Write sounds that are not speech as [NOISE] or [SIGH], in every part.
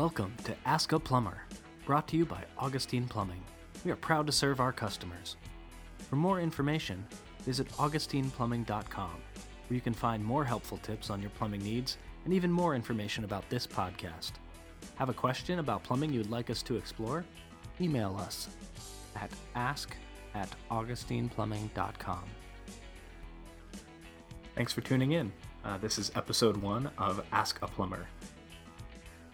Welcome to Ask a Plumber, brought to you by Augustine Plumbing. We are proud to serve our customers. For more information, visit augustineplumbing.com, where you can find more helpful tips on your plumbing needs and even more information about this podcast. Have a question about plumbing you'd like us to explore? Email us at ask at augustineplumbing.com. Thanks for tuning in. Uh, this is episode one of Ask a Plumber.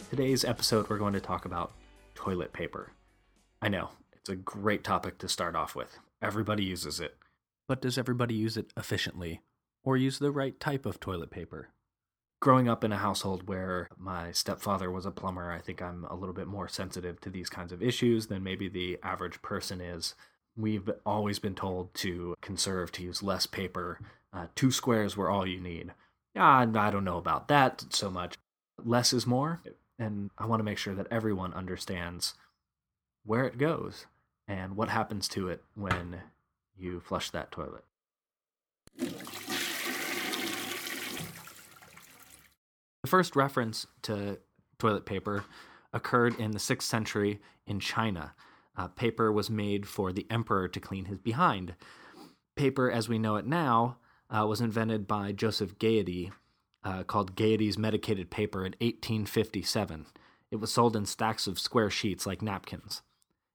Today's episode, we're going to talk about toilet paper. I know, it's a great topic to start off with. Everybody uses it. But does everybody use it efficiently? Or use the right type of toilet paper? Growing up in a household where my stepfather was a plumber, I think I'm a little bit more sensitive to these kinds of issues than maybe the average person is. We've always been told to conserve, to use less paper. Uh, two squares were all you need. Ah, I don't know about that so much. Less is more and I want to make sure that everyone understands where it goes and what happens to it when you flush that toilet. The first reference to toilet paper occurred in the 6th century in China. Uh, paper was made for the emperor to clean his behind. Paper, as we know it now, uh, was invented by Joseph Gayetty uh, called Gayetty's Medicated Paper in 1857. It was sold in stacks of square sheets like napkins.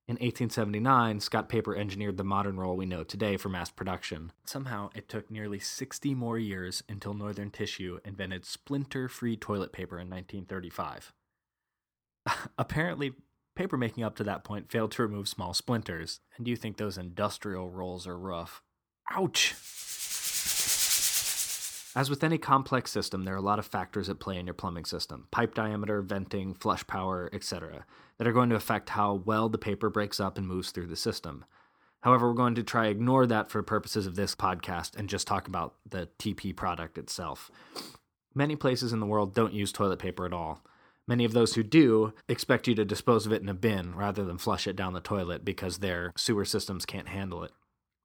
In 1879, Scott Paper engineered the modern roll we know today for mass production. Somehow, it took nearly 60 more years until Northern Tissue invented splinter free toilet paper in 1935. [LAUGHS] Apparently, paper making up to that point failed to remove small splinters, and do you think those industrial rolls are rough. Ouch! As with any complex system, there are a lot of factors at play in your plumbing system pipe diameter, venting, flush power, etc., that are going to affect how well the paper breaks up and moves through the system. However, we're going to try ignore that for purposes of this podcast and just talk about the TP product itself. Many places in the world don't use toilet paper at all. Many of those who do expect you to dispose of it in a bin rather than flush it down the toilet because their sewer systems can't handle it.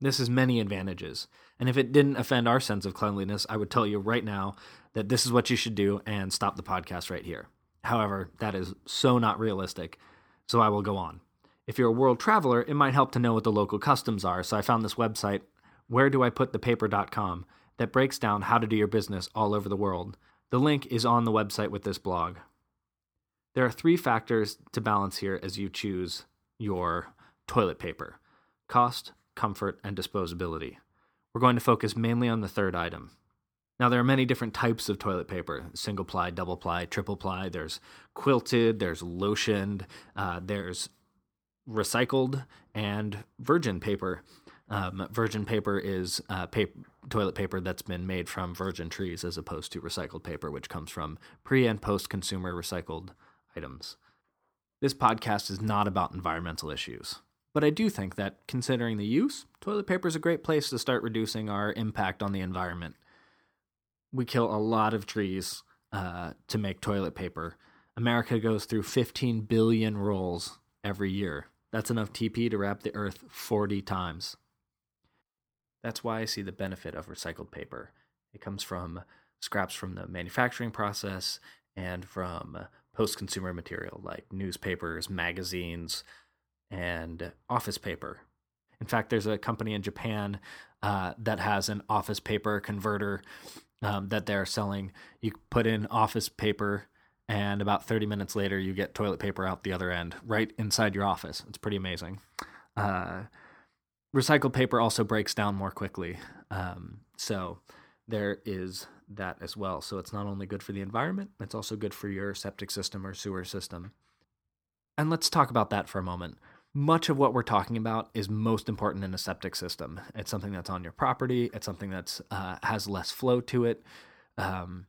This has many advantages. And if it didn't offend our sense of cleanliness, I would tell you right now that this is what you should do and stop the podcast right here. However, that is so not realistic, so I will go on. If you're a world traveler, it might help to know what the local customs are. So I found this website, where do I put the wheredoiputthepaper.com, that breaks down how to do your business all over the world. The link is on the website with this blog. There are three factors to balance here as you choose your toilet paper cost, comfort, and disposability. We're going to focus mainly on the third item. Now, there are many different types of toilet paper single ply, double ply, triple ply. There's quilted, there's lotioned, uh, there's recycled, and virgin paper. Um, virgin paper is uh, paper, toilet paper that's been made from virgin trees as opposed to recycled paper, which comes from pre and post consumer recycled items. This podcast is not about environmental issues. But I do think that, considering the use, toilet paper is a great place to start reducing our impact on the environment. We kill a lot of trees uh, to make toilet paper. America goes through 15 billion rolls every year. That's enough TP to wrap the earth 40 times. That's why I see the benefit of recycled paper. It comes from scraps from the manufacturing process and from post consumer material like newspapers, magazines, and office paper. In fact, there's a company in Japan uh, that has an office paper converter um, that they're selling. You put in office paper, and about 30 minutes later, you get toilet paper out the other end, right inside your office. It's pretty amazing. Uh, recycled paper also breaks down more quickly. Um, so there is that as well. So it's not only good for the environment, it's also good for your septic system or sewer system. And let's talk about that for a moment much of what we're talking about is most important in a septic system. It's something that's on your property. It's something that's uh, has less flow to it. Um,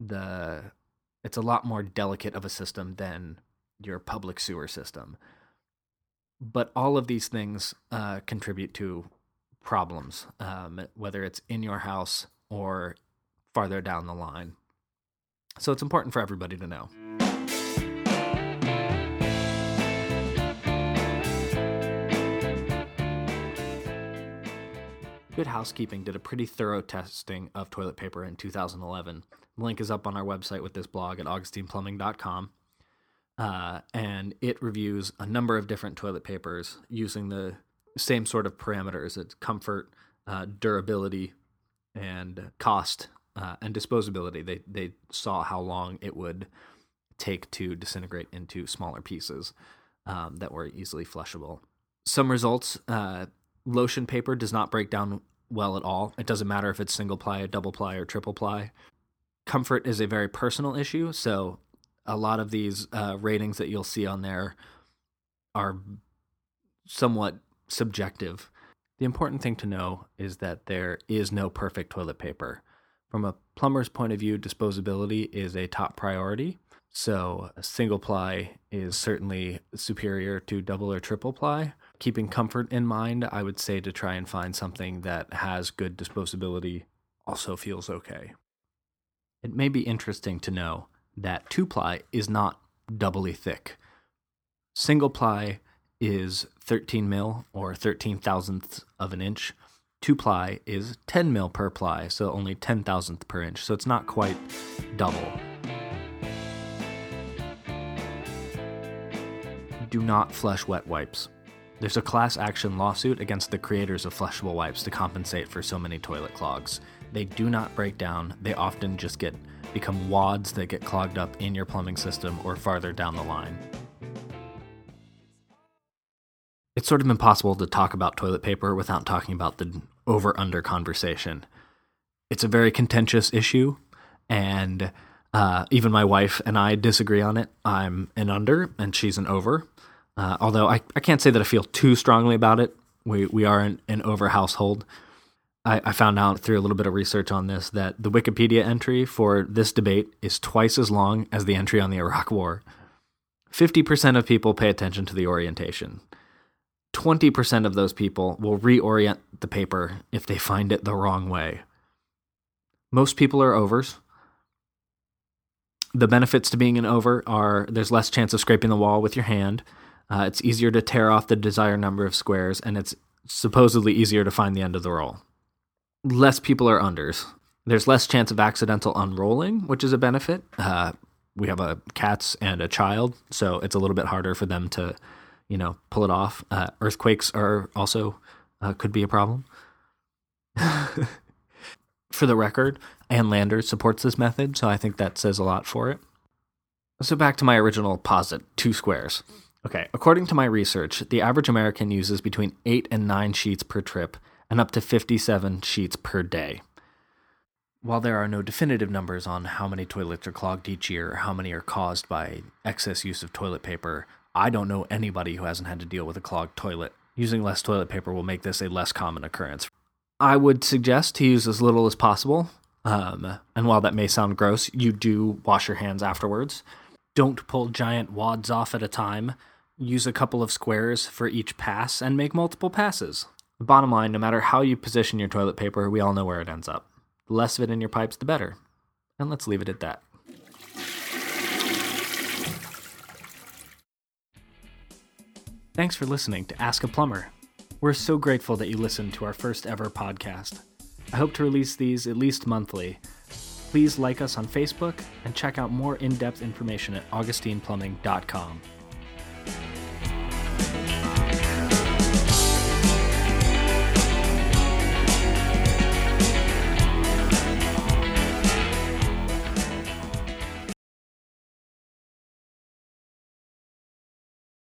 the it's a lot more delicate of a system than your public sewer system. But all of these things uh, contribute to problems, um, whether it's in your house or farther down the line. So it's important for everybody to know. Good Housekeeping did a pretty thorough testing of toilet paper in 2011. The link is up on our website with this blog at augustineplumbing.com. uh, and it reviews a number of different toilet papers using the same sort of parameters: it's comfort, uh, durability, and cost uh, and disposability. They they saw how long it would take to disintegrate into smaller pieces um, that were easily flushable. Some results: uh, lotion paper does not break down well at all. It doesn't matter if it's single ply, double ply, or triple ply. Comfort is a very personal issue, so a lot of these uh, ratings that you'll see on there are somewhat subjective. The important thing to know is that there is no perfect toilet paper. From a plumber's point of view, disposability is a top priority. So, single ply is certainly superior to double or triple ply. Keeping comfort in mind, I would say to try and find something that has good disposability also feels okay. It may be interesting to know that two ply is not doubly thick. Single ply is 13 mil or 13 thousandths of an inch. Two ply is 10 mil per ply, so only 10 thousandth per inch. So it's not quite double. Do not flush wet wipes. There's a class action lawsuit against the creators of flushable wipes to compensate for so many toilet clogs. They do not break down, they often just get become wads that get clogged up in your plumbing system or farther down the line. It's sort of impossible to talk about toilet paper without talking about the over under conversation. It's a very contentious issue, and uh, even my wife and I disagree on it. I'm an under, and she's an over. Uh, although I, I can't say that I feel too strongly about it. We, we are an, an over household. I, I found out through a little bit of research on this that the Wikipedia entry for this debate is twice as long as the entry on the Iraq War. 50% of people pay attention to the orientation. 20% of those people will reorient the paper if they find it the wrong way. Most people are overs. The benefits to being an over are there's less chance of scraping the wall with your hand. Uh, it's easier to tear off the desired number of squares, and it's supposedly easier to find the end of the roll less people are unders. There's less chance of accidental unrolling, which is a benefit. Uh, we have a cats and a child, so it's a little bit harder for them to, you know, pull it off. Uh, earthquakes are also uh, could be a problem. [LAUGHS] for the record, Ann Landers supports this method, so I think that says a lot for it. So back to my original posit, two squares. Okay, according to my research, the average American uses between eight and nine sheets per trip, and up to 57 sheets per day. While there are no definitive numbers on how many toilets are clogged each year or how many are caused by excess use of toilet paper, I don't know anybody who hasn't had to deal with a clogged toilet. Using less toilet paper will make this a less common occurrence. I would suggest to use as little as possible. Um, and while that may sound gross, you do wash your hands afterwards. Don't pull giant wads off at a time. Use a couple of squares for each pass and make multiple passes. Bottom line no matter how you position your toilet paper, we all know where it ends up. The less of it in your pipes, the better. And let's leave it at that. Thanks for listening to Ask a Plumber. We're so grateful that you listened to our first ever podcast. I hope to release these at least monthly. Please like us on Facebook and check out more in depth information at augustineplumbing.com.